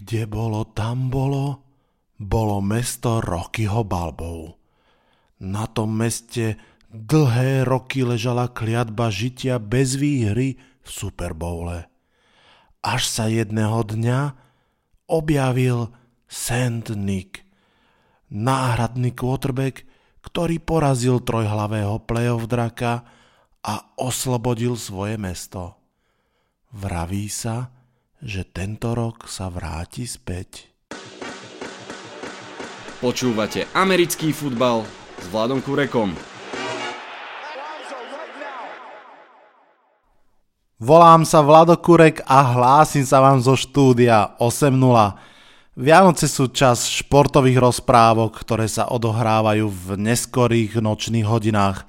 Kde bolo, tam bolo, bolo mesto Rockyho Balbov. Na tom meste dlhé roky ležala kliatba žitia bez výhry v Superbowle. Až sa jedného dňa objavil Saint Nick, náhradný quarterback, ktorý porazil trojhlavého playoff draka a oslobodil svoje mesto. Vraví sa, že tento rok sa vráti späť. Počúvate americký futbal s Vladom Kurekom. Volám sa Vlado Kurek a hlásim sa vám zo štúdia 8.0. Vianoce sú čas športových rozprávok, ktoré sa odohrávajú v neskorých nočných hodinách.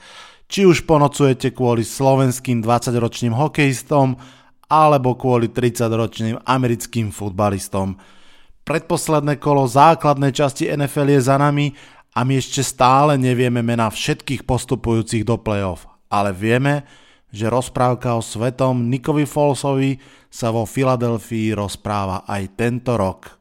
Či už ponocujete kvôli slovenským 20-ročným hokejistom, alebo kvôli 30-ročným americkým futbalistom. Predposledné kolo základnej časti NFL je za nami a my ešte stále nevieme mena všetkých postupujúcich do playoff, ale vieme, že rozprávka o svetom Nikovi Folsovi sa vo Filadelfii rozpráva aj tento rok.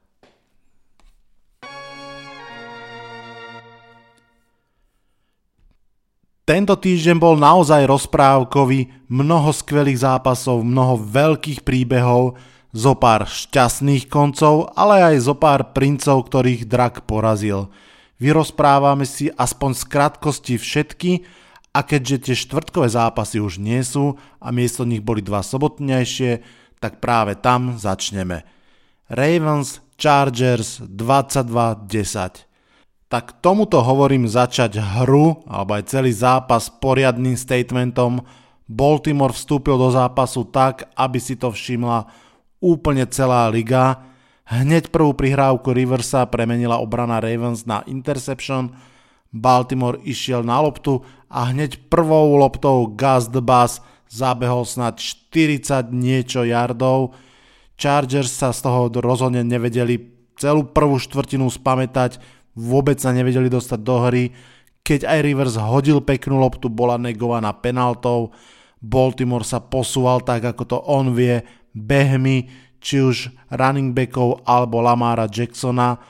Tento týždeň bol naozaj rozprávkový, mnoho skvelých zápasov, mnoho veľkých príbehov, zo pár šťastných koncov, ale aj zo pár princov, ktorých drak porazil. Vyrozprávame si aspoň z krátkosti všetky a keďže tie štvrtkové zápasy už nie sú a miesto nich boli dva sobotnejšie, tak práve tam začneme. Ravens Chargers 22-10 tak tomuto hovorím začať hru, alebo aj celý zápas poriadným statementom. Baltimore vstúpil do zápasu tak, aby si to všimla úplne celá liga. Hneď prvú prihrávku Riversa premenila obrana Ravens na interception. Baltimore išiel na loptu a hneď prvou loptou Gus the zabehol snad 40 niečo yardov. Chargers sa z toho rozhodne nevedeli celú prvú štvrtinu spamätať, vôbec sa nevedeli dostať do hry. Keď aj Rivers hodil peknú loptu, bola negovaná penaltou. Baltimore sa posúval tak, ako to on vie, behmi, či už running backov alebo Lamara Jacksona.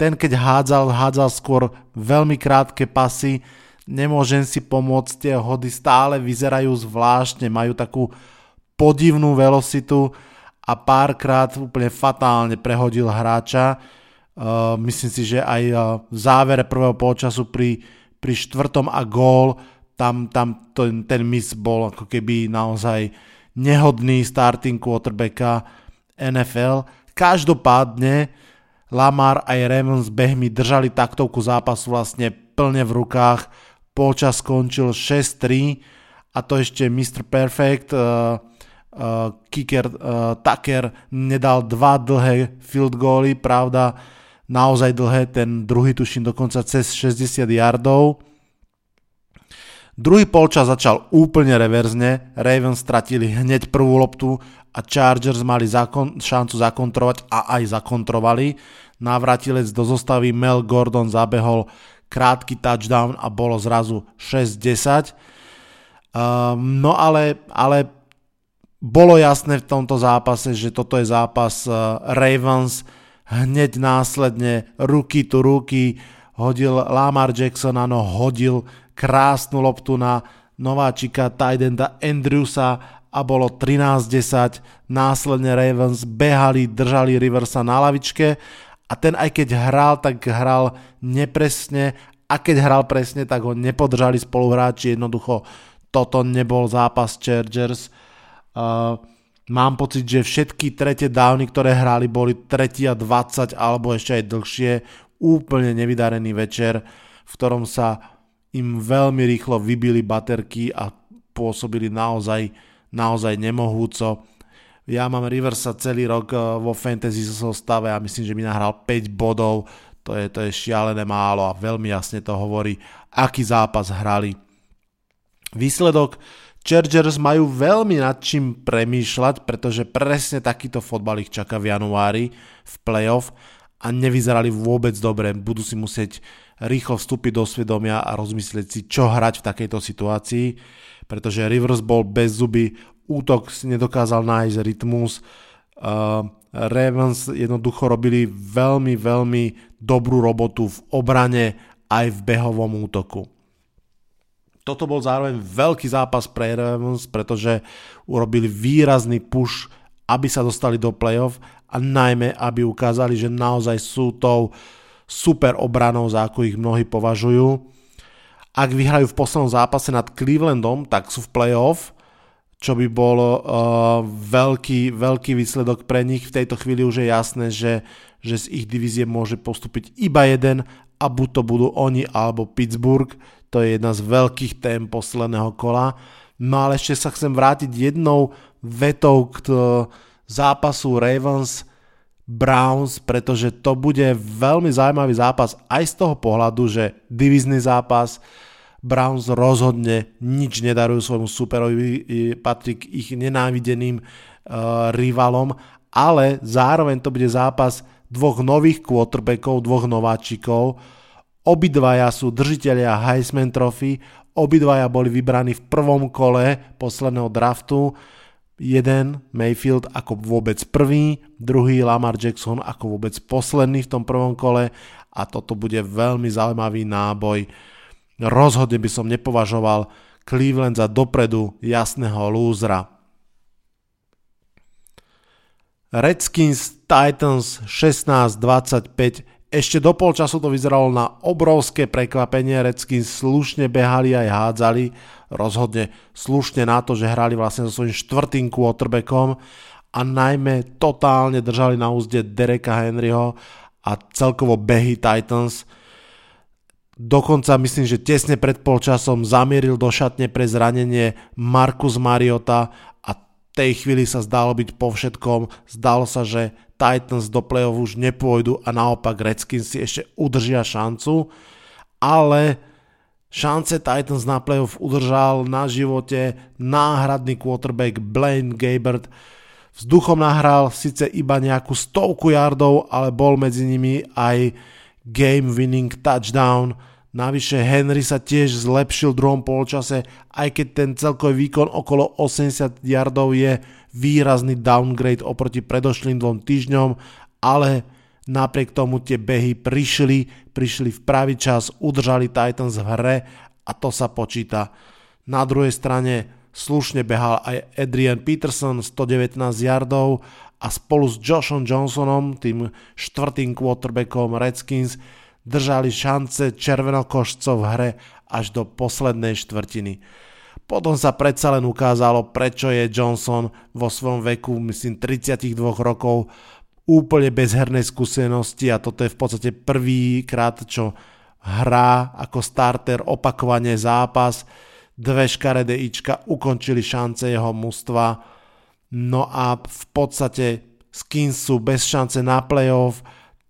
Ten keď hádzal, hádzal skôr veľmi krátke pasy, nemôžem si pomôcť, tie hody stále vyzerajú zvláštne, majú takú podivnú velocitu a párkrát úplne fatálne prehodil hráča. Uh, myslím si, že aj uh, v závere prvého polčasu pri, pri štvrtom a gól, tam, tam ten, ten mis bol ako keby naozaj nehodný starting quarterbacka NFL. Každopádne Lamar aj Ravens behmi držali taktovku zápasu vlastne plne v rukách. Polčas skončil 6-3 a to ešte Mr. Perfect uh, uh, kicker uh, Tucker nedal dva dlhé field goaly, pravda, naozaj dlhé, ten druhý tuším dokonca cez 60 yardov. Druhý polčas začal úplne reverzne, Ravens stratili hneď prvú loptu a Chargers mali zakon, šancu zakontrovať a aj zakontrovali. Návratilec do zostavy Mel Gordon zabehol krátky touchdown a bolo zrazu 6-10. Um, ehm, no ale, ale bolo jasné v tomto zápase, že toto je zápas uh, Ravens, hneď následne ruky tu ruky hodil Lamar Jackson, áno, hodil krásnu loptu na nováčika Tidenda Andrewsa a bolo 13-10, následne Ravens behali, držali Riversa na lavičke a ten aj keď hral, tak hral nepresne a keď hral presne, tak ho nepodržali spoluhráči, jednoducho toto nebol zápas Chargers. Uh, Mám pocit, že všetky tretie dávny, ktoré hrali, boli tretia 20 alebo ešte aj dlhšie. Úplne nevydarený večer, v ktorom sa im veľmi rýchlo vybili baterky a pôsobili naozaj, naozaj nemohúco. Ja mám Riversa celý rok eh, vo fantasy zostave a myslím, že mi nahral 5 bodov. To je, to je šialené málo a veľmi jasne to hovorí, aký zápas hrali. Výsledok Chargers majú veľmi nad čím premýšľať, pretože presne takýto fotbal ich čaká v januári v playoff a nevyzerali vôbec dobre. Budú si musieť rýchlo vstúpiť do svedomia a rozmyslieť si, čo hrať v takejto situácii, pretože Rivers bol bez zuby, útok si nedokázal nájsť rytmus, uh, Ravens jednoducho robili veľmi, veľmi dobrú robotu v obrane aj v behovom útoku. Toto bol zároveň veľký zápas pre Ravens, pretože urobili výrazný push, aby sa dostali do playoff a najmä, aby ukázali, že naozaj sú tou super obranou, za ako ich mnohí považujú. Ak vyhrajú v poslednom zápase nad Clevelandom, tak sú v playoff, čo by bol uh, veľký, veľký výsledok pre nich. V tejto chvíli už je jasné, že, že z ich divízie môže postúpiť iba jeden a buď to budú oni alebo Pittsburgh. To je jedna z veľkých tém posledného kola. No ale ešte sa chcem vrátiť jednou vetou k zápasu Ravens Browns, pretože to bude veľmi zaujímavý zápas aj z toho pohľadu, že divizný zápas Browns rozhodne nič nedarujú svojmu superovi, patrí k ich nenávideným uh, rivalom, ale zároveň to bude zápas dvoch nových quarterbackov, dvoch nováčikov. Obidvaja sú držiteľia Heisman Trophy, obidvaja boli vybraní v prvom kole posledného draftu jeden Mayfield ako vôbec prvý, druhý Lamar Jackson ako vôbec posledný v tom prvom kole a toto bude veľmi zaujímavý náboj. Rozhodne by som nepovažoval Cleveland za dopredu jasného lúzra. Redskins Titans 16-25 ešte do polčasu to vyzeralo na obrovské prekvapenie, Redskins slušne behali aj hádzali, rozhodne slušne na to, že hrali vlastne so svojím štvrtým quarterbackom a najmä totálne držali na úzde Dereka Henryho a celkovo behy Titans. Dokonca myslím, že tesne pred polčasom zamieril do šatne pre zranenie Markus Mariota tej chvíli sa zdalo byť po všetkom. Zdalo sa, že Titans do play-off už nepôjdu a naopak Redskins si ešte udržia šancu, ale šance Titans na play-off udržal na živote náhradný quarterback Blaine Gabbert. Vzduchom nahral síce iba nejakú stovku yardov, ale bol medzi nimi aj game winning touchdown. Navyše Henry sa tiež zlepšil v druhom polčase, aj keď ten celkový výkon okolo 80 yardov je výrazný downgrade oproti predošlým dvom týždňom, ale napriek tomu tie behy prišli, prišli v pravý čas, udržali Titans v hre a to sa počíta. Na druhej strane slušne behal aj Adrian Peterson 119 yardov a spolu s Joshom Johnsonom, tým štvrtým quarterbackom Redskins, držali šance červenokošcov v hre až do poslednej štvrtiny. Potom sa predsa len ukázalo, prečo je Johnson vo svojom veku, myslím 32 rokov, úplne bez hernej skúsenosti a toto je v podstate prvýkrát, čo hrá ako starter opakovane zápas. Dve škaredé ička ukončili šance jeho mužstva. No a v podstate Skins sú bez šance na playoff.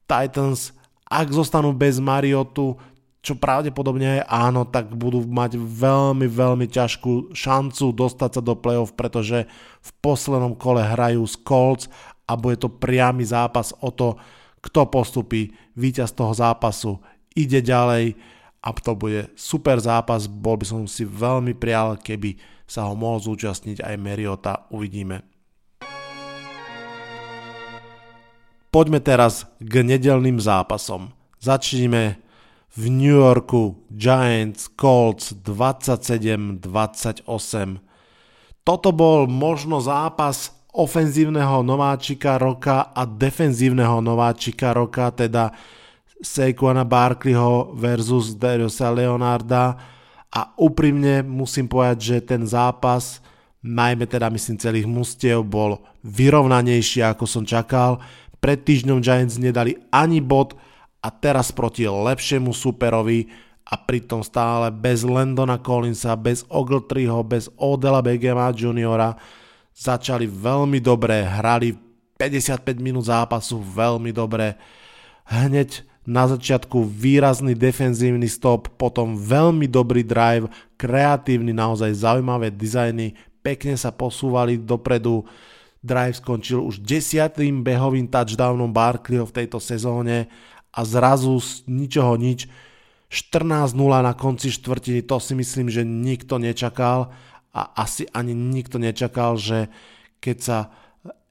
Titans, ak zostanú bez Mariotu, čo pravdepodobne je áno, tak budú mať veľmi, veľmi ťažkú šancu dostať sa do play-off, pretože v poslednom kole hrajú s Colts a bude to priamy zápas o to, kto postupí, víťaz toho zápasu. Ide ďalej a to bude super zápas, bol by som si veľmi prial, keby sa ho mohol zúčastniť aj Meriota, uvidíme. Poďme teraz k nedelným zápasom. Začneme v New Yorku Giants Colts 27-28. Toto bol možno zápas ofenzívneho nováčika roka a defenzívneho nováčika roka, teda Saquona Barkleyho versus Dariusa Leonarda a úprimne musím povedať, že ten zápas, najmä teda myslím celých mustiev, bol vyrovnanejší ako som čakal. Pred týždňom Giants nedali ani bod, a teraz proti lepšiemu superovi a pritom stále bez Landona Collinsa, bez Ogletreeho, bez Odela Begema juniora začali veľmi dobre, hrali 55 minút zápasu veľmi dobre. Hneď na začiatku výrazný defenzívny stop, potom veľmi dobrý drive, kreatívny, naozaj zaujímavé dizajny, pekne sa posúvali dopredu. Drive skončil už desiatým behovým touchdownom Barkleyho v tejto sezóne a zrazu z ničoho nič 14-0 na konci štvrtiny, to si myslím, že nikto nečakal a asi ani nikto nečakal, že keď sa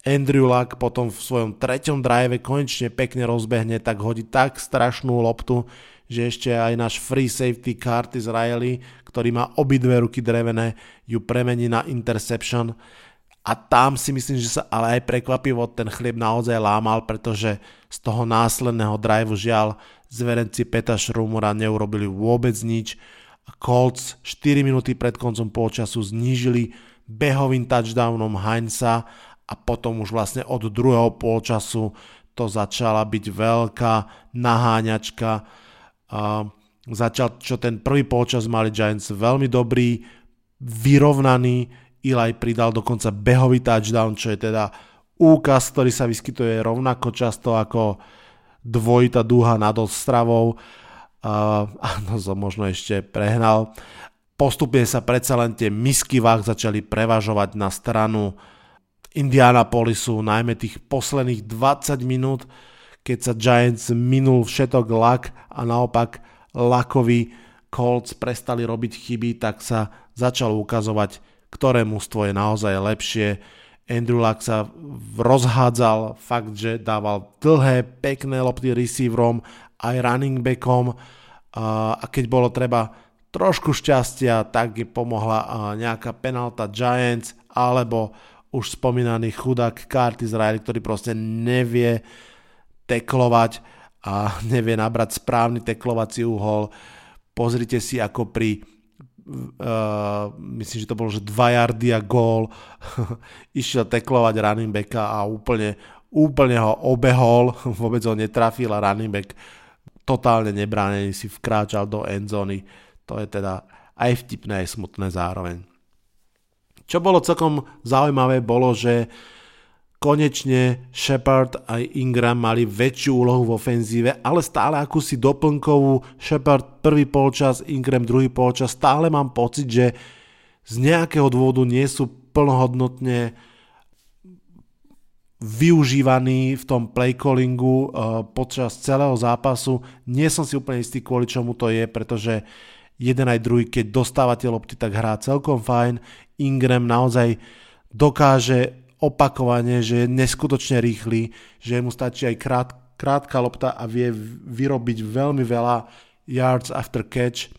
Andrew Luck potom v svojom treťom drive konečne pekne rozbehne, tak hodí tak strašnú loptu, že ešte aj náš free safety Curtis Riley, ktorý má obidve ruky drevené, ju premení na interception. A tam si myslím, že sa ale aj prekvapivo ten chlieb naozaj lámal, pretože z toho následného driveu žiaľ zverenci Peta Šrumura neurobili vôbec nič. Colts 4 minúty pred koncom polčasu znížili behovým touchdownom Heinza a potom už vlastne od druhého polčasu to začala byť veľká naháňačka. Uh, začal, čo ten prvý polčas mali Giants veľmi dobrý, vyrovnaný, Eli pridal dokonca behový touchdown, čo je teda úkaz, ktorý sa vyskytuje rovnako často ako dvojita dúha nad ostravou. Uh, áno, som možno ešte prehnal. Postupne sa predsa len tie misky váh začali prevažovať na stranu Indianapolisu, najmä tých posledných 20 minút, keď sa Giants minul všetok lak a naopak lakovi Colts prestali robiť chyby, tak sa začalo ukazovať, ktoré mústvo je naozaj lepšie. Andrew Luck sa rozhádzal, fakt, že dával dlhé, pekné lopty receiverom, aj running backom a keď bolo treba trošku šťastia, tak je pomohla nejaká penalta Giants alebo už spomínaný chudák Curtis Riley, ktorý proste nevie teklovať a nevie nabrať správny teklovací uhol. Pozrite si ako pri uh, myslím, že to bolo, že 2 yardy a gól išiel teklovať running backa a úplne, úplne ho obehol, vôbec ho netrafil a running back totálne nebránený si vkráčal do endzony. To je teda aj vtipné, aj smutné zároveň. Čo bolo celkom zaujímavé, bolo, že konečne Shepard aj Ingram mali väčšiu úlohu v ofenzíve, ale stále akúsi doplnkovú. Shepard prvý polčas, Ingram druhý polčas. Stále mám pocit, že z nejakého dôvodu nie sú plnohodnotne využívaní v tom playcallingu uh, počas celého zápasu. Nie som si úplne istý, kvôli čomu to je, pretože jeden aj druhý, keď dostávate lopty, tak hrá celkom fajn. Ingram naozaj dokáže opakovane, že je neskutočne rýchly, že mu stačí aj krát, krátka lopta a vie vyrobiť veľmi veľa yards after catch.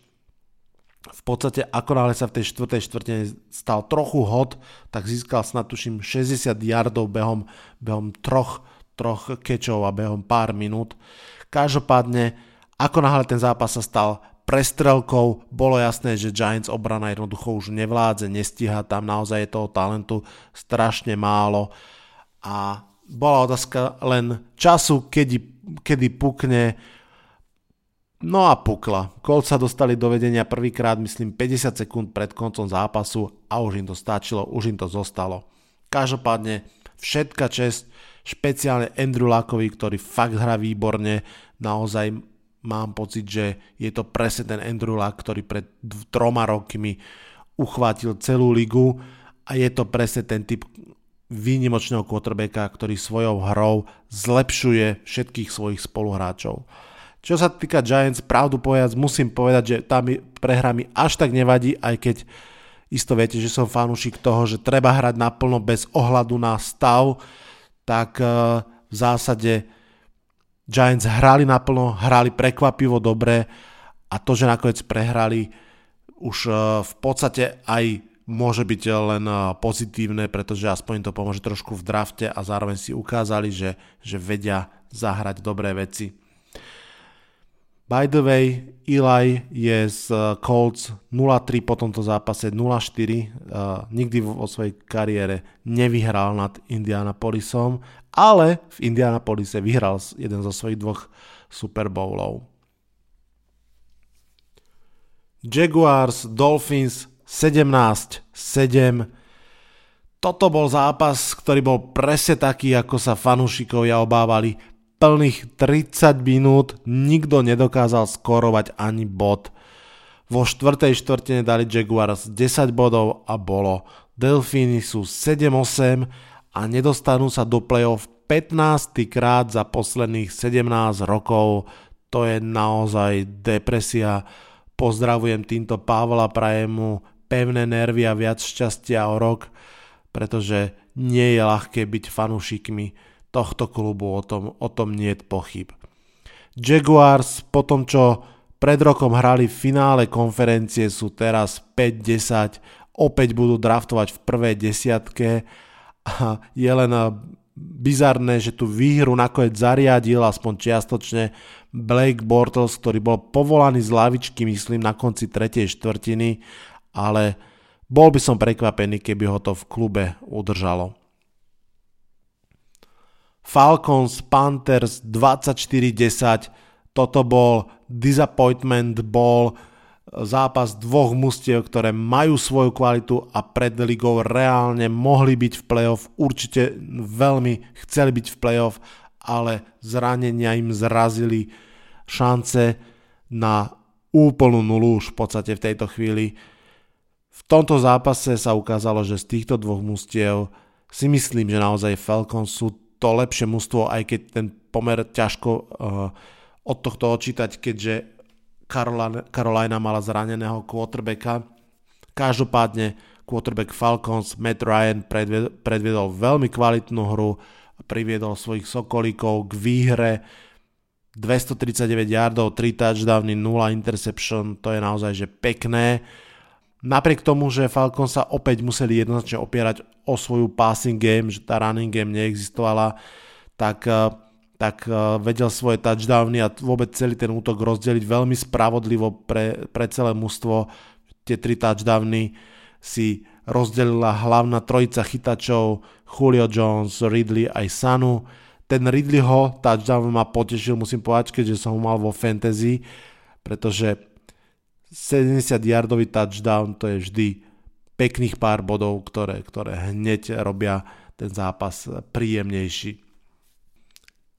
V podstate ako náhle sa v tej štvrtej štvrtine stal trochu hot, tak získal snad tuším 60 yardov behom, behom troch, troch catchov a behom pár minút. Každopádne, ako náhle ten zápas sa stal prestrelkou. Bolo jasné, že Giants obrana jednoducho už nevládze, nestíha, tam naozaj je toho talentu strašne málo a bola otázka len času, kedy, kedy pukne No a pukla. Colts sa dostali do vedenia prvýkrát, myslím, 50 sekúnd pred koncom zápasu a už im to stačilo, už im to zostalo. Každopádne všetka čest, špeciálne Andrew Lackovi, ktorý fakt hrá výborne, naozaj mám pocit, že je to presne ten Andrew Luck, ktorý pred troma rokmi uchvátil celú ligu a je to presne ten typ výnimočného quarterbacka, ktorý svojou hrou zlepšuje všetkých svojich spoluhráčov. Čo sa týka Giants, pravdu povedať, musím povedať, že tam prehra mi až tak nevadí, aj keď isto viete, že som fanúšik toho, že treba hrať naplno bez ohľadu na stav, tak eh, v zásade Giants hrali naplno, hrali prekvapivo dobre a to, že nakoniec prehrali, už e, v podstate aj môže byť len e, pozitívne, pretože aspoň to pomôže trošku v drafte a zároveň si ukázali, že, že vedia zahrať dobré veci. By the way, Eli je z e, Colts 0-3 po tomto zápase, 0-4. Uh, nikdy vo svojej kariére nevyhral nad Indianapolisom ale v Indianapolise vyhral jeden zo svojich dvoch Super Bowlov. Jaguars, Dolphins 17-7. Toto bol zápas, ktorý bol presne taký, ako sa fanúšikovia obávali. Plných 30 minút nikto nedokázal skorovať ani bod. Vo štvrtej štvrtine dali Jaguars 10 bodov a bolo. Delfíny sú 7-8 a nedostanú sa do play-off 15 krát za posledných 17 rokov. To je naozaj depresia. Pozdravujem týmto Pavla, prajem mu pevné nervy a viac šťastia o rok, pretože nie je ľahké byť fanúšikmi tohto klubu, o tom, o tom nie je pochyb. Jaguars po tom, čo pred rokom hrali v finále konferencie, sú teraz 5-10, opäť budú draftovať v prvej desiatke a je len bizarné, že tú výhru nakoniec zariadil aspoň čiastočne Blake Bortles, ktorý bol povolaný z lavičky, myslím, na konci tretej štvrtiny, ale bol by som prekvapený, keby ho to v klube udržalo. Falcons Panthers 24-10. Toto bol disappointment ball, zápas dvoch mustiev, ktoré majú svoju kvalitu a pred ligou reálne mohli byť v playoff. Určite veľmi chceli byť v playoff, ale zranenia im zrazili šance na úplnú nulu už v podstate v tejto chvíli. V tomto zápase sa ukázalo, že z týchto dvoch mustiev si myslím, že naozaj Falcons sú to lepšie mužstvo, aj keď ten pomer ťažko uh, od tohto odčítať, keďže Carolina, mala zraneného quarterbacka. Každopádne quarterback Falcons Matt Ryan predviedol, veľmi kvalitnú hru priviedol svojich sokolíkov k výhre 239 yardov, 3 touchdowny, 0 interception, to je naozaj že pekné. Napriek tomu, že Falcons sa opäť museli jednoznačne opierať o svoju passing game, že tá running game neexistovala, tak, eh, tak eh, vedel svoje touchdowny a vôbec celý ten útok rozdeliť veľmi spravodlivo pre, pre celé mužstvo. Tie tri touchdowny si rozdelila hlavná trojica chytačov Julio Jones, Ridley aj Sanu. Ten Ridleyho touchdown ma potešil, musím povedať, keďže som ho mal vo fantasy, pretože 70 yardový touchdown to je vždy pekných pár bodov, ktoré, ktoré hneď robia ten zápas príjemnejší.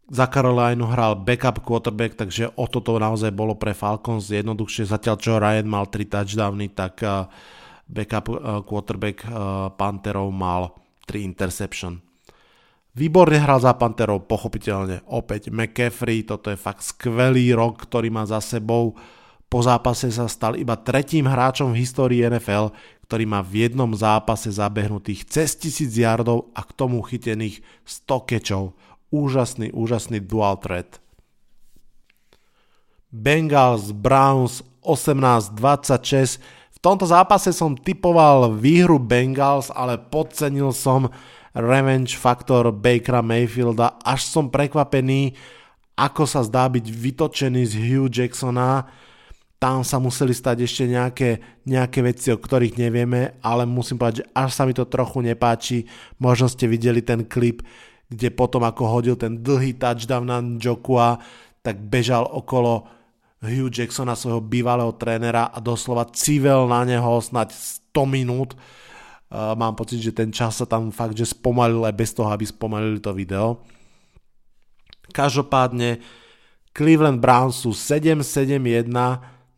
Za Carolina hral backup quarterback, takže o toto naozaj bolo pre Falcons jednoduchšie. Zatiaľ čo Ryan mal 3 touchdowny, tak eh, backup eh, quarterback eh, Pantherov mal 3 interception. Výborne hral za Pantherov, pochopiteľne. Opäť McCaffrey, toto je fakt skvelý rok, ktorý má za sebou po zápase sa stal iba tretím hráčom v histórii NFL, ktorý má v jednom zápase zabehnutých cez 1000 yardov a k tomu chytených 100 kečov. Úžasný, úžasný dual threat. Bengals Browns 18-26. V tomto zápase som typoval výhru Bengals, ale podcenil som revenge faktor Bakera Mayfielda. Až som prekvapený, ako sa zdá byť vytočený z Hugh Jacksona tam sa museli stať ešte nejaké, nejaké veci, o ktorých nevieme, ale musím povedať, že až sa mi to trochu nepáči. Možno ste videli ten klip, kde potom ako hodil ten dlhý touchdown na Jokua, tak bežal okolo Hugh Jacksona, svojho bývalého trénera a doslova civel na neho snať 100 minút. Mám pocit, že ten čas sa tam fakt, že spomalil aj bez toho, aby spomalili to video. Každopádne Cleveland Browns sú 7-7-1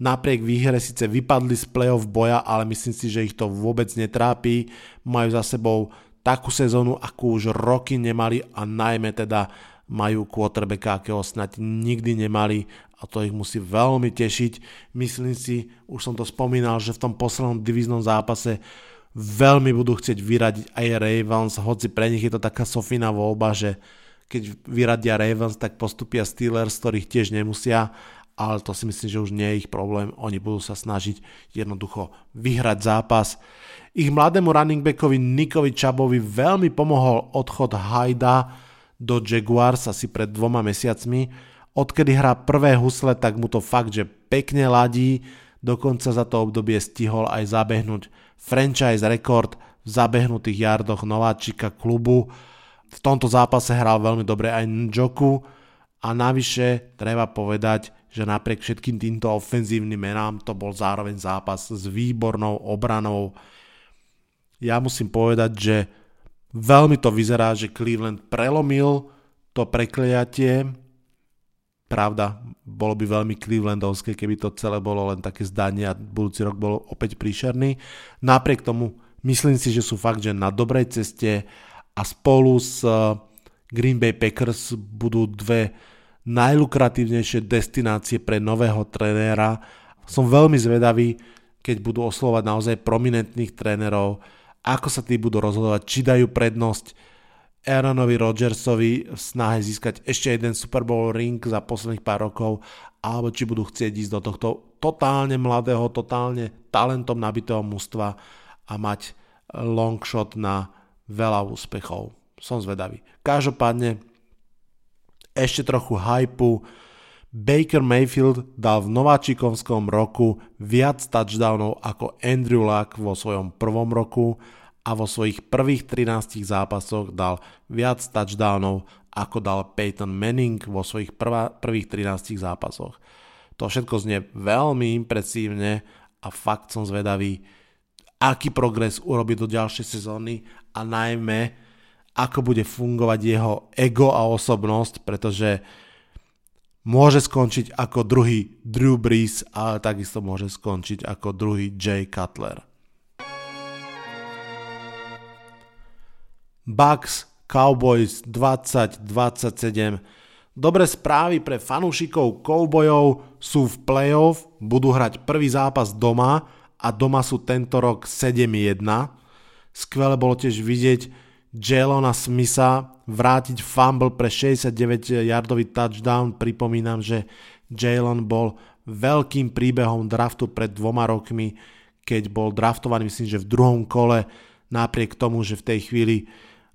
Napriek výhre síce vypadli z playoff boja, ale myslím si, že ich to vôbec netrápi. Majú za sebou takú sezónu, akú už roky nemali a najmä teda majú quarterbacka, akého snad nikdy nemali a to ich musí veľmi tešiť. Myslím si, už som to spomínal, že v tom poslednom diviznom zápase veľmi budú chcieť vyradiť aj Ravens, hoci pre nich je to taká sofína voľba, že keď vyradia Ravens, tak postupia Steelers, ktorých tiež nemusia ale to si myslím, že už nie je ich problém. Oni budú sa snažiť jednoducho vyhrať zápas. Ich mladému running backovi Nikovi Čabovi veľmi pomohol odchod Hajda do Jaguars asi pred dvoma mesiacmi. Odkedy hrá prvé husle, tak mu to fakt, že pekne ladí. Dokonca za to obdobie stihol aj zabehnúť franchise rekord v zabehnutých jardoch nováčika klubu. V tomto zápase hral veľmi dobre aj Njoku a navyše treba povedať, že napriek všetkým týmto ofenzívnym menám to bol zároveň zápas s výbornou obranou. Ja musím povedať, že veľmi to vyzerá, že Cleveland prelomil to prekliatie. Pravda, bolo by veľmi Clevelandovské, keby to celé bolo len také zdanie a budúci rok bol opäť príšerný. Napriek tomu myslím si, že sú fakt, že na dobrej ceste a spolu s eh, Green Bay Packers budú dve najlukratívnejšie destinácie pre nového trenéra. Som veľmi zvedavý, keď budú oslovať naozaj prominentných trénerov, ako sa tí budú rozhodovať, či dajú prednosť Aaronovi Rodgersovi v snahe získať ešte jeden Super Bowl ring za posledných pár rokov, alebo či budú chcieť ísť do tohto totálne mladého, totálne talentom nabitého mužstva a mať long shot na veľa úspechov. Som zvedavý. Každopádne ešte trochu hypu. Baker Mayfield dal v nováčikovskom roku viac touchdownov ako Andrew Luck vo svojom prvom roku a vo svojich prvých 13 zápasoch dal viac touchdownov ako dal Peyton Manning vo svojich prvá, prvých 13 zápasoch. To všetko znie veľmi impresívne a fakt som zvedavý, aký progres urobí do ďalšej sezóny a najmä ako bude fungovať jeho ego a osobnosť, pretože môže skončiť ako druhý Drew Brees, ale takisto môže skončiť ako druhý Jay Cutler. Bucks Cowboys 2027. Dobré správy pre fanúšikov Cowboyov sú v playoff, budú hrať prvý zápas doma a doma sú tento rok 7-1. Skvelé bolo tiež vidieť Jalona Smitha vrátiť fumble pre 69-yardový touchdown. Pripomínam, že Jalen bol veľkým príbehom draftu pred dvoma rokmi, keď bol draftovaný, myslím, že v druhom kole, napriek tomu, že v tej chvíli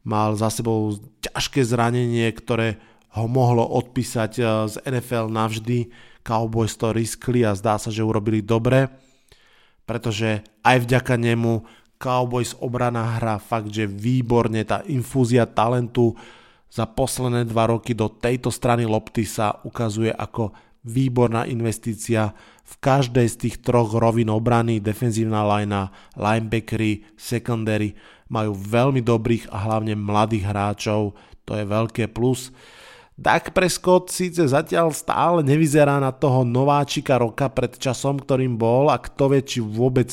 mal za sebou ťažké zranenie, ktoré ho mohlo odpísať eh, z NFL navždy. Cowboys to riskli a zdá sa, že urobili dobre, pretože aj vďaka nemu Cowboys obrana hra. Fakt, že výborne, tá infúzia talentu za posledné dva roky do tejto strany lopty sa ukazuje ako výborná investícia v každej z tých troch rovín obrany, defenzívna linea, linebackery, secondary majú veľmi dobrých a hlavne mladých hráčov, to je veľké plus. Dak Prescott síce zatiaľ stále nevyzerá na toho nováčika roka pred časom, ktorým bol a kto vie, či vôbec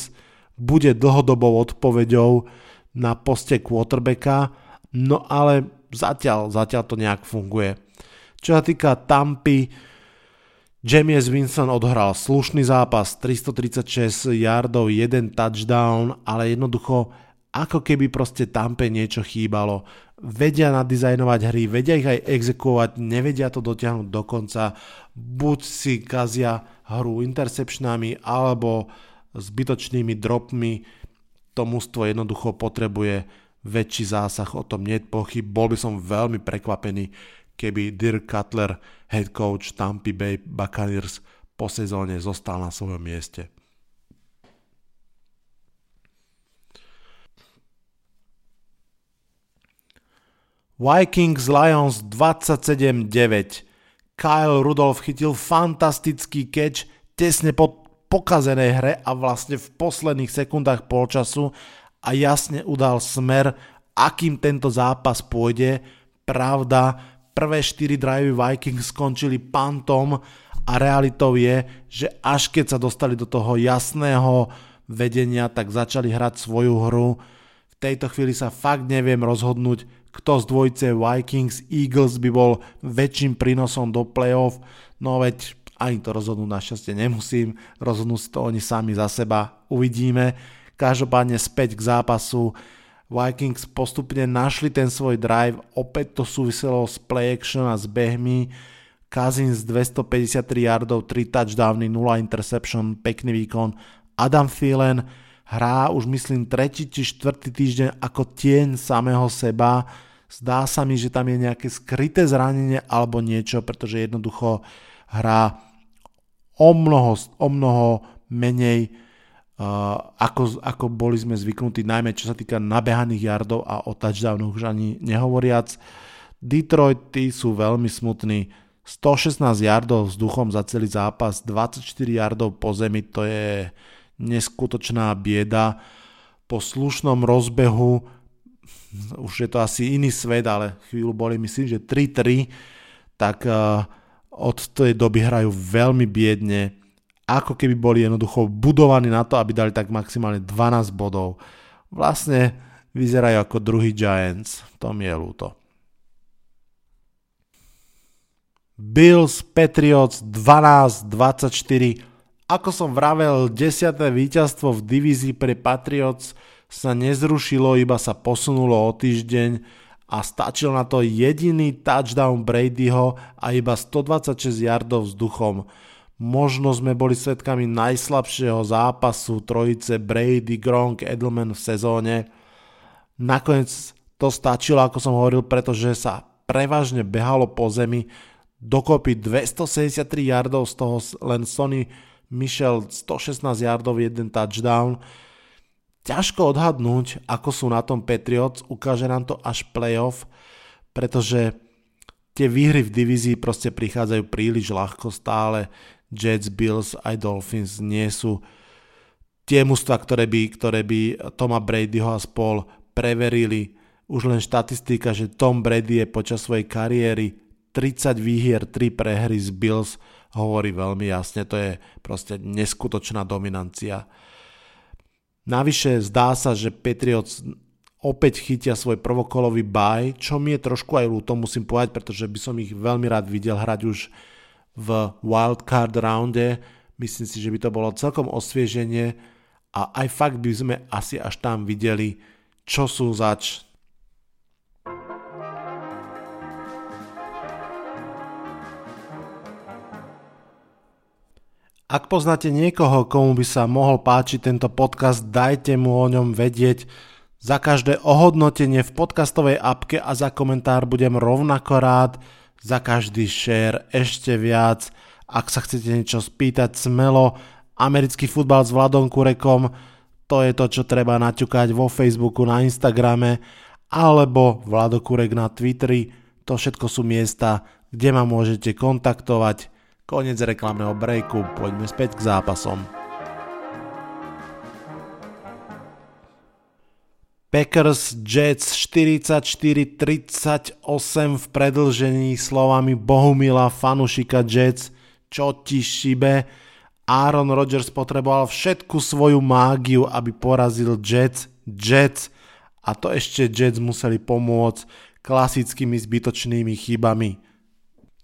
bude dlhodobou odpoveďou na poste quarterbacka, no ale zatiaľ, zatiaľ to nejak funguje. Čo sa týka Tampy, James Winston odhral slušný zápas, 336 yardov, jeden touchdown, ale jednoducho ako keby proste Tampe niečo chýbalo. Vedia nadizajnovať hry, vedia ich aj exekuovať, nevedia to dotiahnuť do konca. Buď si kazia hru interceptionami, alebo zbytočnými dropmi. To mústvo jednoducho potrebuje väčší zásah, o tom nie pochyb. Bol by som veľmi prekvapený, keby Dirk Cutler, head coach Tampa Bay Buccaneers, po sezóne zostal na svojom mieste. Vikings Lions 27-9. Kyle Rudolph chytil fantastický catch tesne po pokazenej hre a vlastne v posledných sekundách polčasu a jasne udal smer, akým tento zápas pôjde. Pravda, prvé 4 drivey Vikings skončili pantom a realitou je, že až keď sa dostali do toho jasného vedenia, tak začali hrať svoju hru. V tejto chvíli sa fakt neviem rozhodnúť, kto z dvojice Vikings Eagles by bol väčším prínosom do playoff, no veď ani to rozhodnúť našťastie nemusím, rozhodnú si to oni sami za seba, uvidíme. Každopádne späť k zápasu, Vikings postupne našli ten svoj drive, opäť to súviselo s play action a s behmi, Cousins 253 yardov, 3 touchdowny, 0 interception, pekný výkon, Adam Thielen hrá už myslím tretí či štvrtý týždeň ako tieň samého seba. Zdá sa mi, že tam je nejaké skryté zranenie alebo niečo, pretože jednoducho hrá o mnoho, o mnoho menej uh, ako, ako boli sme zvyknutí, najmä čo sa týka nabehaných yardov a o touchdownoch už ani nehovoriac. Detroit sú veľmi smutní. 116 yardov vzduchom za celý zápas, 24 yardov po zemi, to je neskutočná bieda. Po slušnom rozbehu, už je to asi iný svet, ale chvíľu boli myslím, že 3-3, tak uh, od tej doby hrajú veľmi biedne, ako keby boli jednoducho budovaní na to, aby dali tak maximálne 12 bodov. Vlastne vyzerajú ako druhý Giants, to mi je ľúto. Bills Patriots 12-24 ako som vravel, desiaté víťazstvo v divízii pre Patriots sa nezrušilo, iba sa posunulo o týždeň a stačil na to jediný touchdown Bradyho a iba 126 yardov vzduchom. Možno sme boli svetkami najslabšieho zápasu trojice Brady, Gronk, Edelman v sezóne. Nakoniec to stačilo, ako som hovoril, pretože sa prevažne behalo po zemi, dokopy 273 yardov, z toho len Sony Michel 116 yardov, jeden touchdown. Ťažko odhadnúť, ako sú na tom Patriots, ukáže nám to až playoff, pretože tie výhry v divízii proste prichádzajú príliš ľahko stále. Jets, Bills aj Dolphins nie sú tie mužstva, ktoré by, ktoré by Toma Bradyho a spol preverili. Už len štatistika, že Tom Brady je počas svojej kariéry 30 výhier, 3 prehry z Bills hovorí veľmi jasne, to je proste neskutočná dominancia. Navyše zdá sa, že Patriots opäť chytia svoj prvokolový baj, čo mi je trošku aj ľúto, musím povedať, pretože by som ich veľmi rád videl hrať už v wildcard rounde. Myslím si, že by to bolo celkom osvieženie a aj fakt by sme asi až tam videli, čo sú zač. Ak poznáte niekoho, komu by sa mohol páčiť tento podcast, dajte mu o ňom vedieť. Za každé ohodnotenie v podcastovej apke a za komentár budem rovnako rád, za každý share ešte viac. Ak sa chcete niečo spýtať smelo, americký futbal s Vladom Kurekom, to je to, čo treba naťukať vo Facebooku, na Instagrame, alebo Vlado Kurek na Twitteri. To všetko sú miesta, kde ma môžete kontaktovať. Konec reklamného breaku, poďme späť k zápasom. Packers Jets 44-38 v predlžení slovami Bohumila Fanušika Jets, čo ti šibe. Aaron Rodgers potreboval všetku svoju mágiu, aby porazil Jets, Jets a to ešte Jets museli pomôcť klasickými zbytočnými chybami.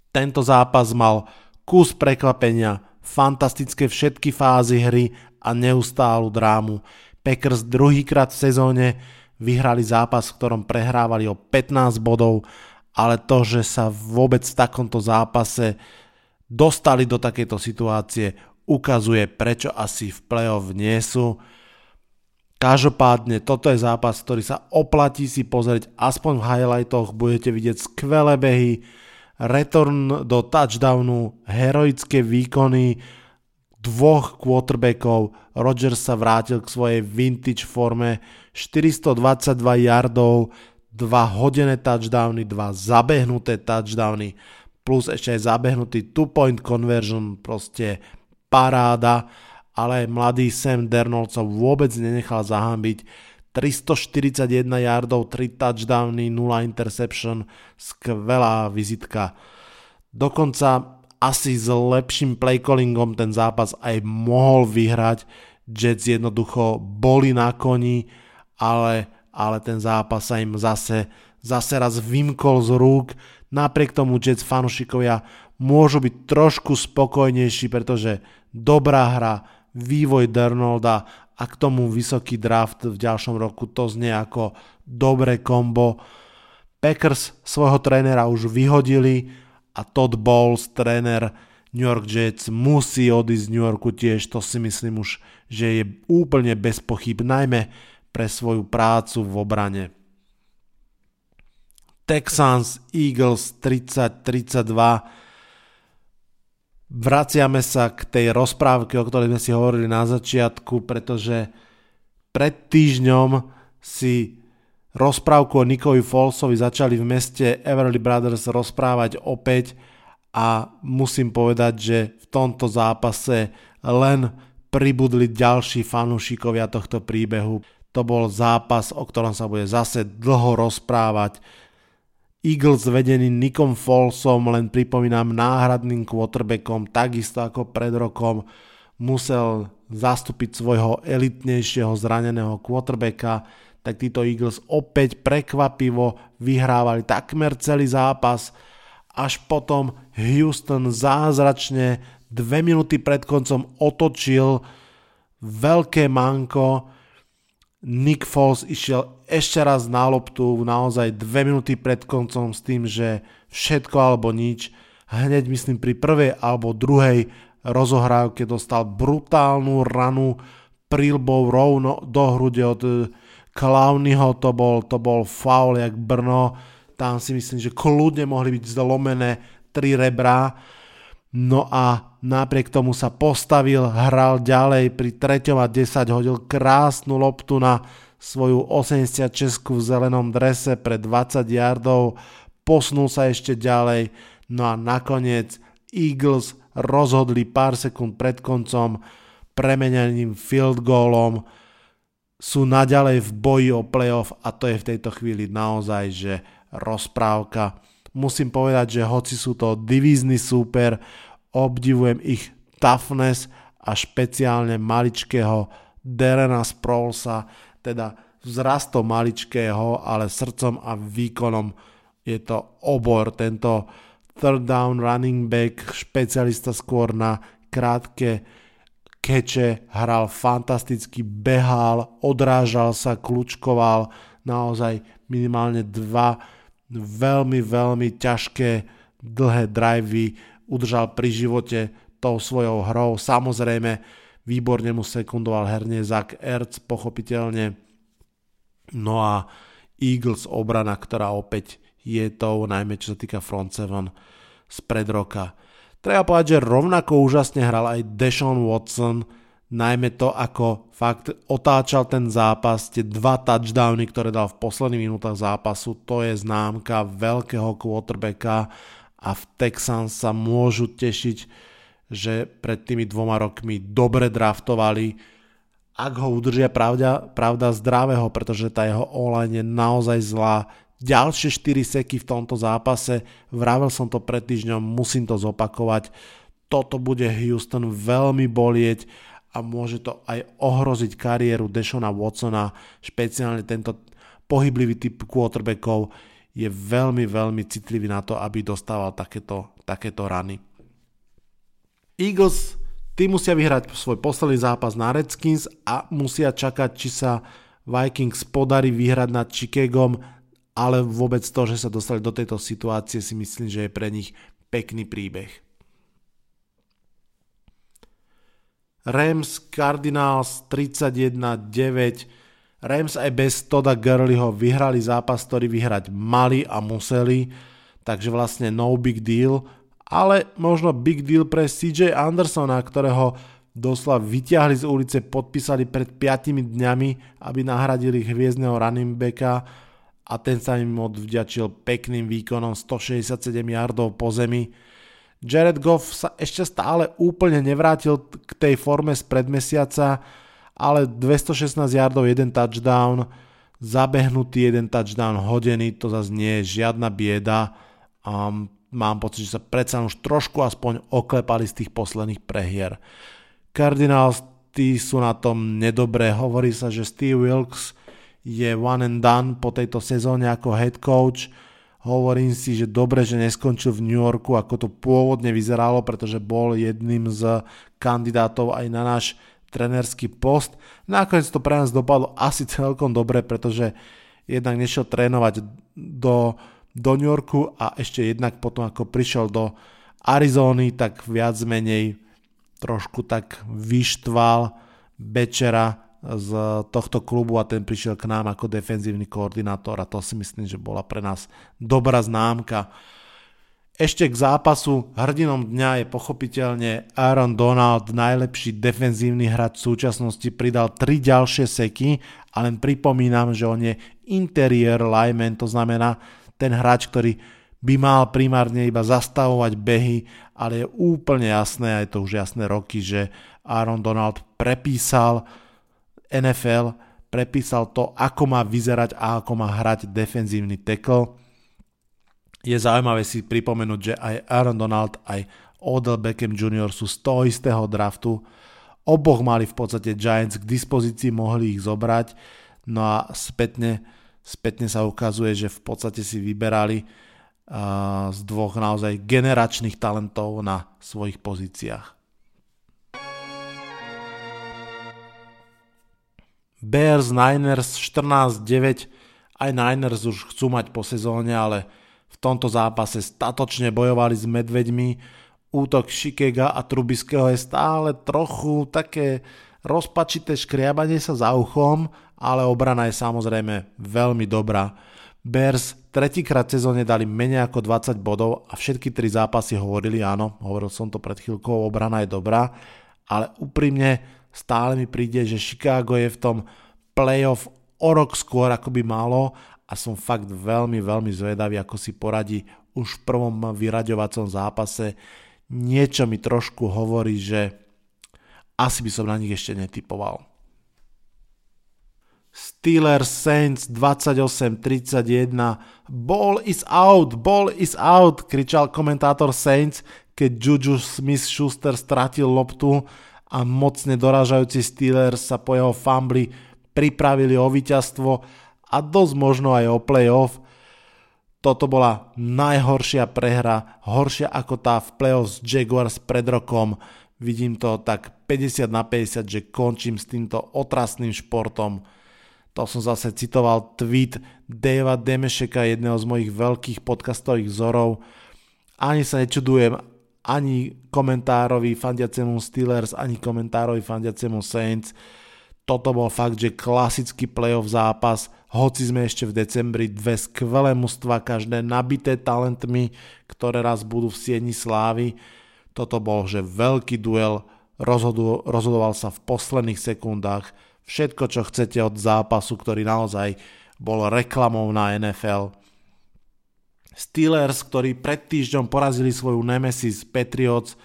Tento zápas mal kus prekvapenia, fantastické všetky fázy hry a neustálu drámu. Packers druhýkrát v sezóne vyhrali zápas, v ktorom prehrávali o 15 bodov, ale to, že sa vôbec v takomto zápase dostali do takejto situácie, ukazuje, prečo asi v play-off nie sú. Každopádne, toto je zápas, ktorý sa oplatí si pozrieť, aspoň v highlightoch budete vidieť skvelé behy, return do touchdownu, heroické výkony dvoch quarterbackov. Rodgers sa vrátil k svojej vintage forme, 422 yardov, dva hodené touchdowny, dva zabehnuté touchdowny, plus ešte aj zabehnutý two-point conversion, proste paráda, ale mladý Sam Darnold sa vôbec nenechal zahambiť 341 yardov, 3 touchdowny, 0 interception, skvelá vizitka. Dokonca asi s lepším playcallingom ten zápas aj mohol vyhrať. Jets jednoducho boli na koni, ale, ale ten zápas sa im zase, zase raz vymkol z rúk. Napriek tomu Jets fanušikovia môžu byť trošku spokojnejší, pretože dobrá hra, vývoj Darnolda a k tomu vysoký draft v ďalšom roku to znie ako dobré kombo. Packers svojho trénera už vyhodili a Todd Bowles, tréner New York Jets, musí odísť z New Yorku tiež, to si myslím už, že je úplne bez pochyb, najmä pre svoju prácu v obrane. Texans Eagles 30-32 vraciame sa k tej rozprávke, o ktorej sme si hovorili na začiatku, pretože pred týždňom si rozprávku o Nikovi Folsovi začali v meste Everly Brothers rozprávať opäť a musím povedať, že v tomto zápase len pribudli ďalší fanúšikovia tohto príbehu. To bol zápas, o ktorom sa bude zase dlho rozprávať Eagles vedený Nikom Folsom, len pripomínam náhradným quarterbackom, takisto ako pred rokom musel zastúpiť svojho elitnejšieho zraneného quarterbacka, tak títo Eagles opäť prekvapivo vyhrávali takmer celý zápas, až potom Houston zázračne dve minúty pred koncom otočil veľké manko Nick Foles išiel ešte raz na loptu naozaj dve minúty pred koncom s tým, že všetko alebo nič. Hneď myslím pri prvej alebo druhej rozohrávke dostal brutálnu ranu prílbou rovno do hrude od Clownyho, to bol, to bol faul jak Brno, tam si myslím, že kľudne mohli byť zlomené tri rebrá. No a napriek tomu sa postavil, hral ďalej, pri 3. a 10 hodil krásnu loptu na svoju 86 v zelenom drese pre 20 yardov, posunul sa ešte ďalej, no a nakoniec Eagles rozhodli pár sekúnd pred koncom premenením field goalom, sú naďalej v boji o playoff a to je v tejto chvíli naozaj, že rozprávka. Musím povedať, že hoci sú to divízny súper, obdivujem ich toughness a špeciálne maličkého Derena Sproulsa, teda vzrastom maličkého, ale srdcom a výkonom je to obor. Tento third down running back, špecialista skôr na krátke keče, hral fantasticky, behal, odrážal sa, kľúčkoval, naozaj minimálne dva veľmi, veľmi ťažké dlhé drivey udržal pri živote tou svojou hrou. Samozrejme, výborne mu sekundoval herne Zach Ertz, pochopiteľne. No a Eagles obrana, ktorá opäť je tou, najmä čo sa týka front seven z pred roka. Treba povedať, že rovnako úžasne hral aj Deshaun Watson, najmä to, ako fakt otáčal ten zápas, tie dva touchdowny, ktoré dal v posledných minútach zápasu, to je známka veľkého quarterbacka a v Texans sa môžu tešiť, že pred tými dvoma rokmi dobre draftovali, ak ho udržia pravda, pravda zdravého, pretože tá jeho online je naozaj zlá. Ďalšie 4 seky v tomto zápase, vravel som to pred týždňom, musím to zopakovať, toto bude Houston veľmi bolieť a môže to aj ohroziť kariéru Deshona Watsona, špeciálne tento pohyblivý typ quarterbackov je veľmi, veľmi citlivý na to, aby dostával takéto, takéto rany. Eagles, tí musia vyhrať svoj posledný zápas na Redskins a musia čakať, či sa Vikings podarí vyhrať nad Chicagom, ale vôbec to, že sa dostali do tejto situácie si myslím, že je pre nich pekný príbeh. Rams Cardinals 31-9. Rams aj bez Toda Gurleyho vyhrali zápas, ktorý vyhrať mali a museli, takže vlastne no big deal, ale možno big deal pre CJ Andersona, ktorého doslova vyťahli z ulice, podpísali pred 5 dňami, aby nahradili hviezdneho running backa a ten sa im odvďačil pekným výkonom 167 yardov po zemi. Jared Goff sa ešte stále úplne nevrátil k tej forme z predmesiaca, ale 216 yardov, jeden touchdown, zabehnutý jeden touchdown hodený, to zase nie je žiadna bieda. Um, mám pocit, že sa predsa už trošku aspoň oklepali z tých posledných prehier. Cardinals tí sú na tom nedobré, hovorí sa, že Steve Wilkes je one and done po tejto sezóne ako head coach, Hovorím si, že dobre, že neskončil v New Yorku, ako to pôvodne vyzeralo, pretože bol jedným z kandidátov aj na náš trenerský post. Nakoniec to pre nás dopadlo asi celkom dobre, pretože jednak nešiel trénovať do, do New Yorku a ešte jednak potom ako prišiel do Arizóny, tak viac menej trošku tak vyštval Bečera z tohto klubu a ten prišiel k nám ako defenzívny koordinátor a to si myslím, že bola pre nás dobrá známka. Ešte k zápasu hrdinom dňa je pochopiteľne Aaron Donald, najlepší defenzívny hráč v súčasnosti, pridal tri ďalšie seky a len pripomínam, že on je interior lineman, to znamená ten hráč, ktorý by mal primárne iba zastavovať behy, ale je úplne jasné, aj to už jasné roky, že Aaron Donald prepísal NFL prepísal to, ako má vyzerať a ako má hrať defenzívny tackle. Je zaujímavé si pripomenúť, že aj Aaron Donald, aj Odell Beckham Jr. sú z toho istého draftu. Oboch mali v podstate Giants k dispozícii, mohli ich zobrať. No a spätne, spätne sa ukazuje, že v podstate si vyberali z dvoch naozaj generačných talentov na svojich pozíciách. Bears, Niners 14-9, aj Niners už chcú mať po sezóne, ale tomto zápase statočne bojovali s medveďmi. Útok Šikega a Trubiského je stále trochu také rozpačité škriabanie sa za uchom, ale obrana je samozrejme veľmi dobrá. Bears tretíkrát sezóne dali menej ako 20 bodov a všetky tri zápasy hovorili, áno, hovoril som to pred chvíľkou, obrana je dobrá, ale úprimne stále mi príde, že Chicago je v tom playoff o rok skôr ako by malo a som fakt veľmi, veľmi zvedavý, ako si poradí už v prvom vyraďovacom zápase. Niečo mi trošku hovorí, že asi by som na nich ešte netypoval. Steelers Saints 28-31 Ball is out, ball is out, kričal komentátor Saints, keď Juju Smith-Schuster stratil loptu a mocne dorážajúci Steelers sa po jeho fumbli pripravili o víťazstvo a dosť možno aj o playoff. Toto bola najhoršia prehra, horšia ako tá v playoff s Jaguars pred rokom. Vidím to tak 50 na 50, že končím s týmto otrasným športom. To som zase citoval tweet Davea Demešeka, jedného z mojich veľkých podcastových vzorov. Ani sa nečudujem ani komentárovi fandiacemu Steelers, ani komentárovi fandiacemu Saints toto bol fakt, že klasický playoff zápas, hoci sme ešte v decembri, dve skvelé mužstva, každé nabité talentmi, ktoré raz budú v sieni slávy. Toto bol, že veľký duel, rozhodu, rozhodoval sa v posledných sekundách. Všetko, čo chcete od zápasu, ktorý naozaj bol reklamou na NFL. Steelers, ktorí pred týždňom porazili svoju Nemesis Patriots,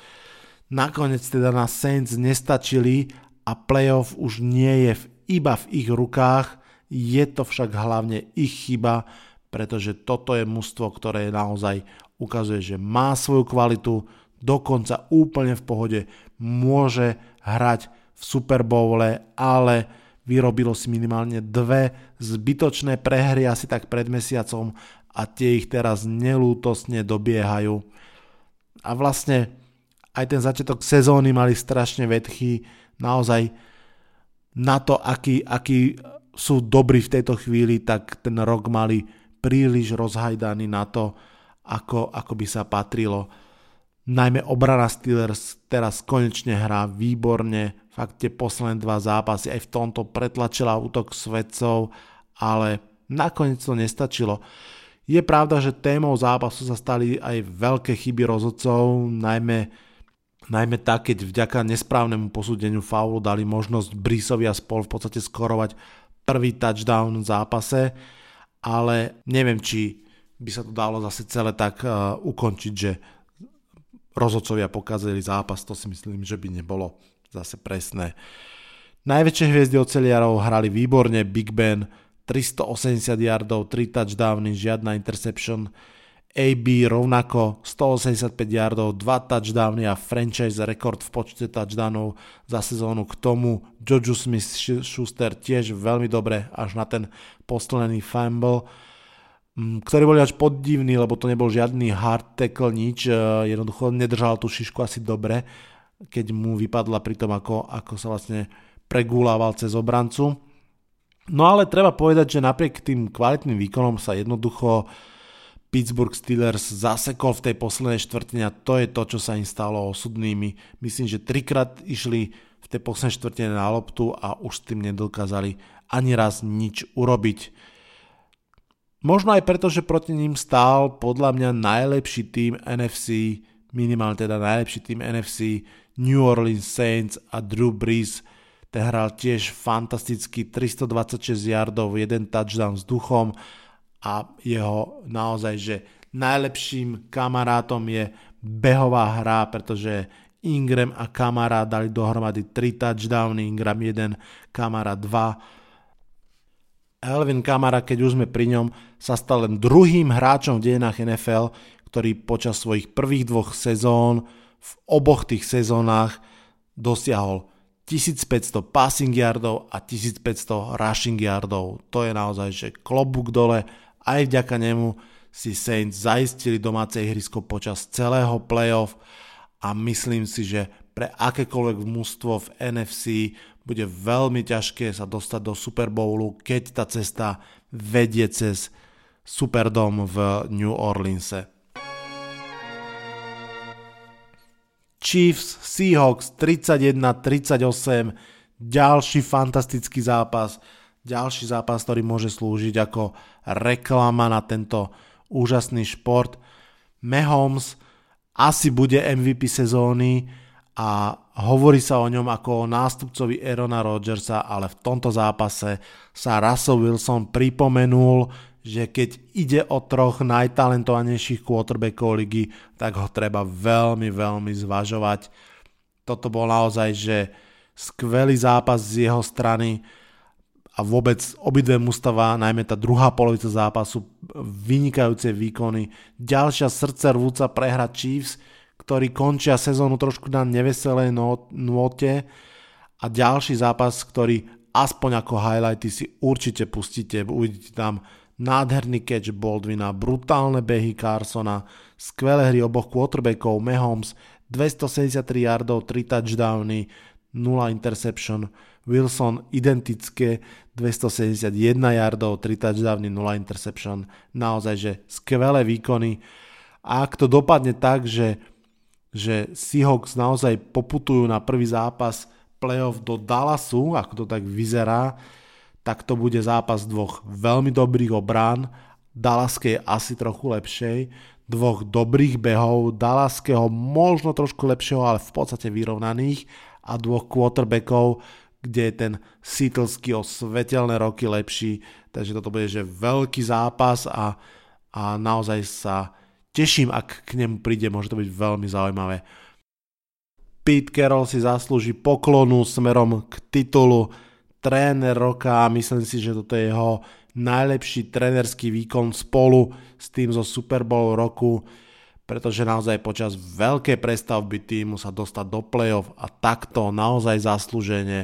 nakoniec teda na Saints nestačili a playoff už nie je iba v ich rukách, je to však hlavne ich chyba, pretože toto je mužstvo, ktoré naozaj ukazuje, že má svoju kvalitu, dokonca úplne v pohode môže hrať v Super Bowle, ale vyrobilo si minimálne dve zbytočné prehry asi tak pred mesiacom a tie ich teraz nelútosne dobiehajú. A vlastne aj ten začiatok sezóny mali strašne vedchy, naozaj na to, aký, aký sú dobrí v tejto chvíli, tak ten rok mali príliš rozhajdaný na to, ako, ako by sa patrilo. Najmä obrana Steelers teraz konečne hrá výborne, fakt tie posledné dva zápasy aj v tomto pretlačila útok svedcov, ale nakoniec to nestačilo. Je pravda, že témou zápasu sa stali aj veľké chyby rozhodcov, najmä Najmä tak, keď vďaka nesprávnemu posúdeniu faulu dali možnosť Brisovi a spol v podstate skorovať prvý touchdown v zápase, ale neviem, či by sa to dalo zase celé tak uh, ukončiť, že rozhodcovia pokázali zápas, to si myslím, že by nebolo zase presné. Najväčšie hviezdy oceliarov hrali výborne, Big Ben 380 yardov, 3 touchdowny, žiadna interception, AB rovnako 185 yardov, 2 touchdowny a franchise rekord v počte touchdownov za sezónu. K tomu Joju Smith-Schuster tiež veľmi dobre až na ten posledný fumble mm, ktorý boli až poddivný, lebo to nebol žiadny hard tackle, nič, e, jednoducho nedržal tú šišku asi dobre, keď mu vypadla pri tom, ako, ako sa vlastne pregúlával cez obrancu. No ale treba povedať, že napriek tým kvalitným výkonom sa jednoducho uh, Pittsburgh Steelers zasekol v tej poslednej štvrtine a to je to, čo sa im stalo osudnými. Myslím, že trikrát išli v tej poslednej štvrtine na loptu a už s tým nedokázali ani raz nič urobiť. Možno aj preto, že proti ním stál podľa mňa najlepší tým NFC, minimálne teda najlepší tým NFC, New Orleans Saints a Drew Brees. Ten hral tiež fantasticky 326 yardov, jeden touchdown s duchom a jeho naozaj, že najlepším kamarátom je behová hra, pretože Ingram a Kamara dali dohromady 3 touchdowny, Ingram 1, Kamara 2. Elvin Kamara, keď už sme pri ňom, sa stal len druhým hráčom v dejinách NFL, ktorý počas svojich prvých dvoch sezón v oboch tých sezónach dosiahol 1500 passing yardov a 1500 rushing yardov. To je naozaj, že klobúk dole aj vďaka nemu si Saints zaistili domáce ihrisko počas celého playoff a myslím si, že pre akékoľvek mústvo v NFC bude veľmi ťažké sa dostať do Super Bowlu, keď tá cesta vedie cez Superdome v New Orleanse. Chiefs Seahawks 31-38, ďalší fantastický zápas, ďalší zápas, ktorý môže slúžiť ako reklama na tento úžasný šport. Mahomes asi bude MVP sezóny a hovorí sa o ňom ako o nástupcovi Erona Rodgersa, ale v tomto zápase sa Russell Wilson pripomenul, že keď ide o troch najtalentovanejších quarterbackov ligy, tak ho treba veľmi, veľmi zvažovať. Toto bol naozaj, že skvelý zápas z jeho strany a vôbec obidve mustava, najmä tá druhá polovica zápasu, vynikajúce výkony. Ďalšia srdce rvúca prehra Chiefs, ktorí končia sezónu trošku na neveselej nôte a ďalší zápas, ktorý aspoň ako highlighty si určite pustíte, uvidíte tam nádherný catch Baldwina, brutálne behy Carsona, skvelé hry oboch quarterbackov, Mahomes, 273 yardov, 3 touchdowny, 0 interception, Wilson identické, 271 yardov, 3 touchdowny, 0 interception, naozaj, že skvelé výkony. A ak to dopadne tak, že, že Seahawks naozaj poputujú na prvý zápas playoff do Dallasu, ako to tak vyzerá, tak to bude zápas dvoch veľmi dobrých obrán, Dallaskej asi trochu lepšej, dvoch dobrých behov, Dallaského možno trošku lepšieho, ale v podstate vyrovnaných. A dvoch quarterbackov, kde je ten Seattleský o svetelné roky lepší, takže toto bude že veľký zápas a, a naozaj sa teším, ak k nemu príde, môže to byť veľmi zaujímavé. Pete Carroll si zaslúži poklonu smerom k titulu tréner roka a myslím si, že toto je jeho najlepší trénerský výkon spolu s tým zo Super Bowl roku, pretože naozaj počas veľkej prestavby týmu sa dostať do playoff a takto naozaj zaslúženie,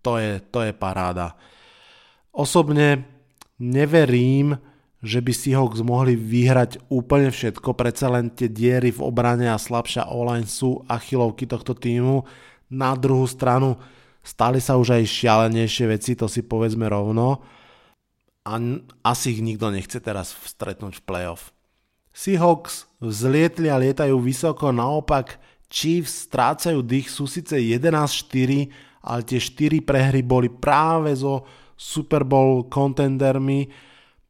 to je, to je paráda. Osobne neverím, že by si Hawks mohli vyhrať úplne všetko, predsa len tie diery v obrane a slabšia online sú achilovky tohto týmu. Na druhú stranu Stali sa už aj šialenejšie veci, to si povedzme rovno. A asi ich nikto nechce teraz stretnúť v playoff. Seahawks vzlietli a lietajú vysoko, naopak Chiefs strácajú dých, sú síce 11-4, ale tie 4 prehry boli práve so Super Bowl contendermi.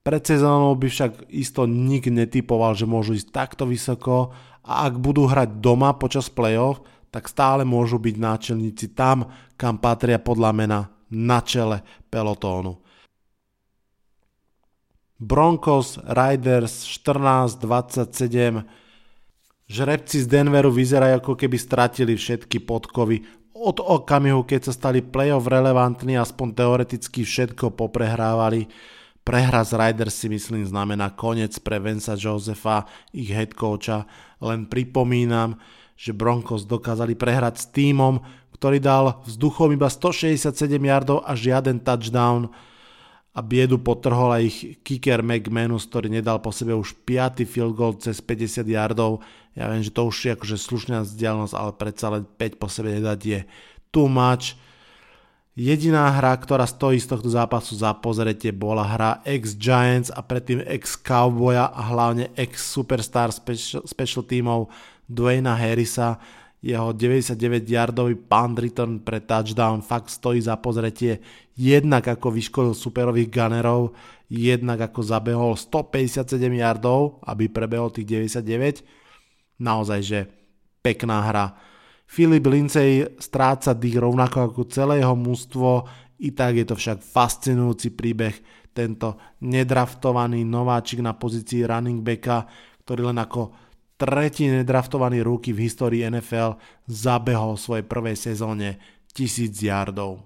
Pred sezónou by však isto nik netypoval, že môžu ísť takto vysoko a ak budú hrať doma počas playoff, tak stále môžu byť náčelníci tam, kam patria podľa mena na čele pelotónu. Broncos Riders 14-27 Žrebci z Denveru vyzerajú ako keby stratili všetky podkovy. Od okamihu, keď sa stali playoff relevantní, aspoň teoreticky všetko poprehrávali. Prehra z Riders si myslím znamená koniec pre Vensa Josefa, ich head coacha. Len pripomínam, že Broncos dokázali prehrať s týmom, ktorý dal vzduchom iba 167 yardov a žiaden touchdown a biedu potrhol aj ich kicker McManus, ktorý nedal po sebe už 5. field goal cez 50 yardov. Ja viem, že to už je akože slušná vzdialenosť, ale predsa len 5 po sebe nedať je too much. Jediná hra, ktorá stojí z tohto zápasu za pozretie, bola hra ex-Giants a predtým ex-Cowboya a hlavne ex-Superstar special, special teamov Dwayna Harrisa, jeho 99-yardový punt return pre touchdown fakt stojí za pozretie jednak ako vyškolil superových gunnerov, jednak ako zabehol 157 yardov, aby prebehol tých 99. Naozaj, že pekná hra. Filip Lindsay stráca dých rovnako ako celé jeho mústvo, i tak je to však fascinujúci príbeh, tento nedraftovaný nováčik na pozícii running backa, ktorý len ako tretí nedraftovaný rookie v histórii NFL zabehol v svojej prvej sezóne 1000 yardov.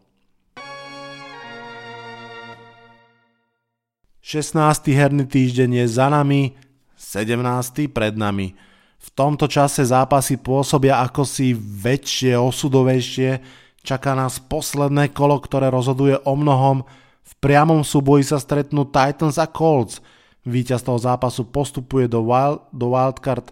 16. herný týždeň je za nami, 17. pred nami. V tomto čase zápasy pôsobia ako si väčšie, osudovejšie. Čaká nás posledné kolo, ktoré rozhoduje o mnohom. V priamom súboji sa stretnú Titans a Colts – Výťaz toho zápasu postupuje do, wild, do wildcard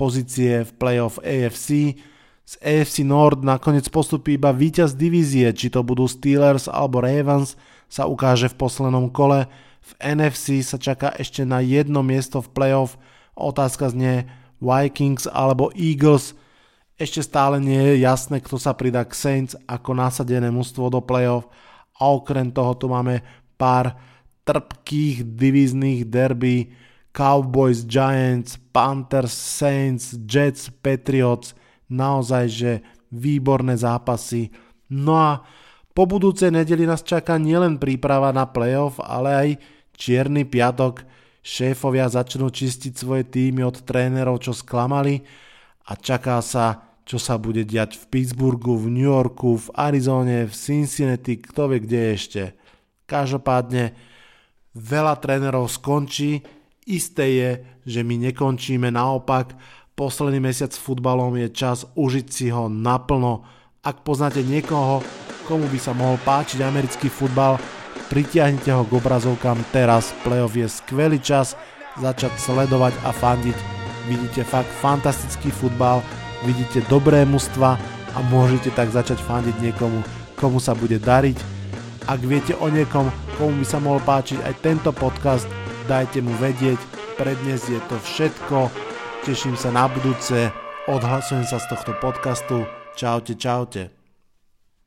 pozície v playoff AFC. Z AFC Nord nakoniec postupí iba víťaz divízie, či to budú Steelers alebo Ravens, sa ukáže v poslednom kole. V NFC sa čaká ešte na jedno miesto v playoff. Otázka znie Vikings alebo Eagles. Ešte stále nie je jasné, kto sa pridá k Saints ako nasadené mužstvo do playoff. A okrem toho tu máme pár trpkých divíznych derby Cowboys, Giants, Panthers, Saints, Jets, Patriots – naozaj, že výborné zápasy. No a po budúcej nedeli nás čaká nielen príprava na playoff, ale aj čierny piatok. Šéfovia začnú čistiť svoje týmy od trénerov, čo sklamali a čaká sa, čo sa bude diať v Pittsburghu, v New Yorku, v Arizone, v Cincinnati, kto vie kde ešte. Každopádne veľa trénerov skončí, isté je, že my nekončíme naopak Posledný mesiac s futbalom je čas užiť si ho naplno. Ak poznáte niekoho, komu by sa mohol páčiť americký futbal, pritiahnite ho k obrazovkám teraz. Playoff je skvelý čas začať sledovať a fandiť. Vidíte fakt fantastický futbal, vidíte dobré mužstva a môžete tak začať fandiť niekomu, komu sa bude dariť. Ak viete o niekom, komu by sa mohol páčiť aj tento podcast, dajte mu vedieť. Pre dnes je to všetko. Teším sa na budúce, odhlasujem sa z tohto podcastu. Čaute, čaute.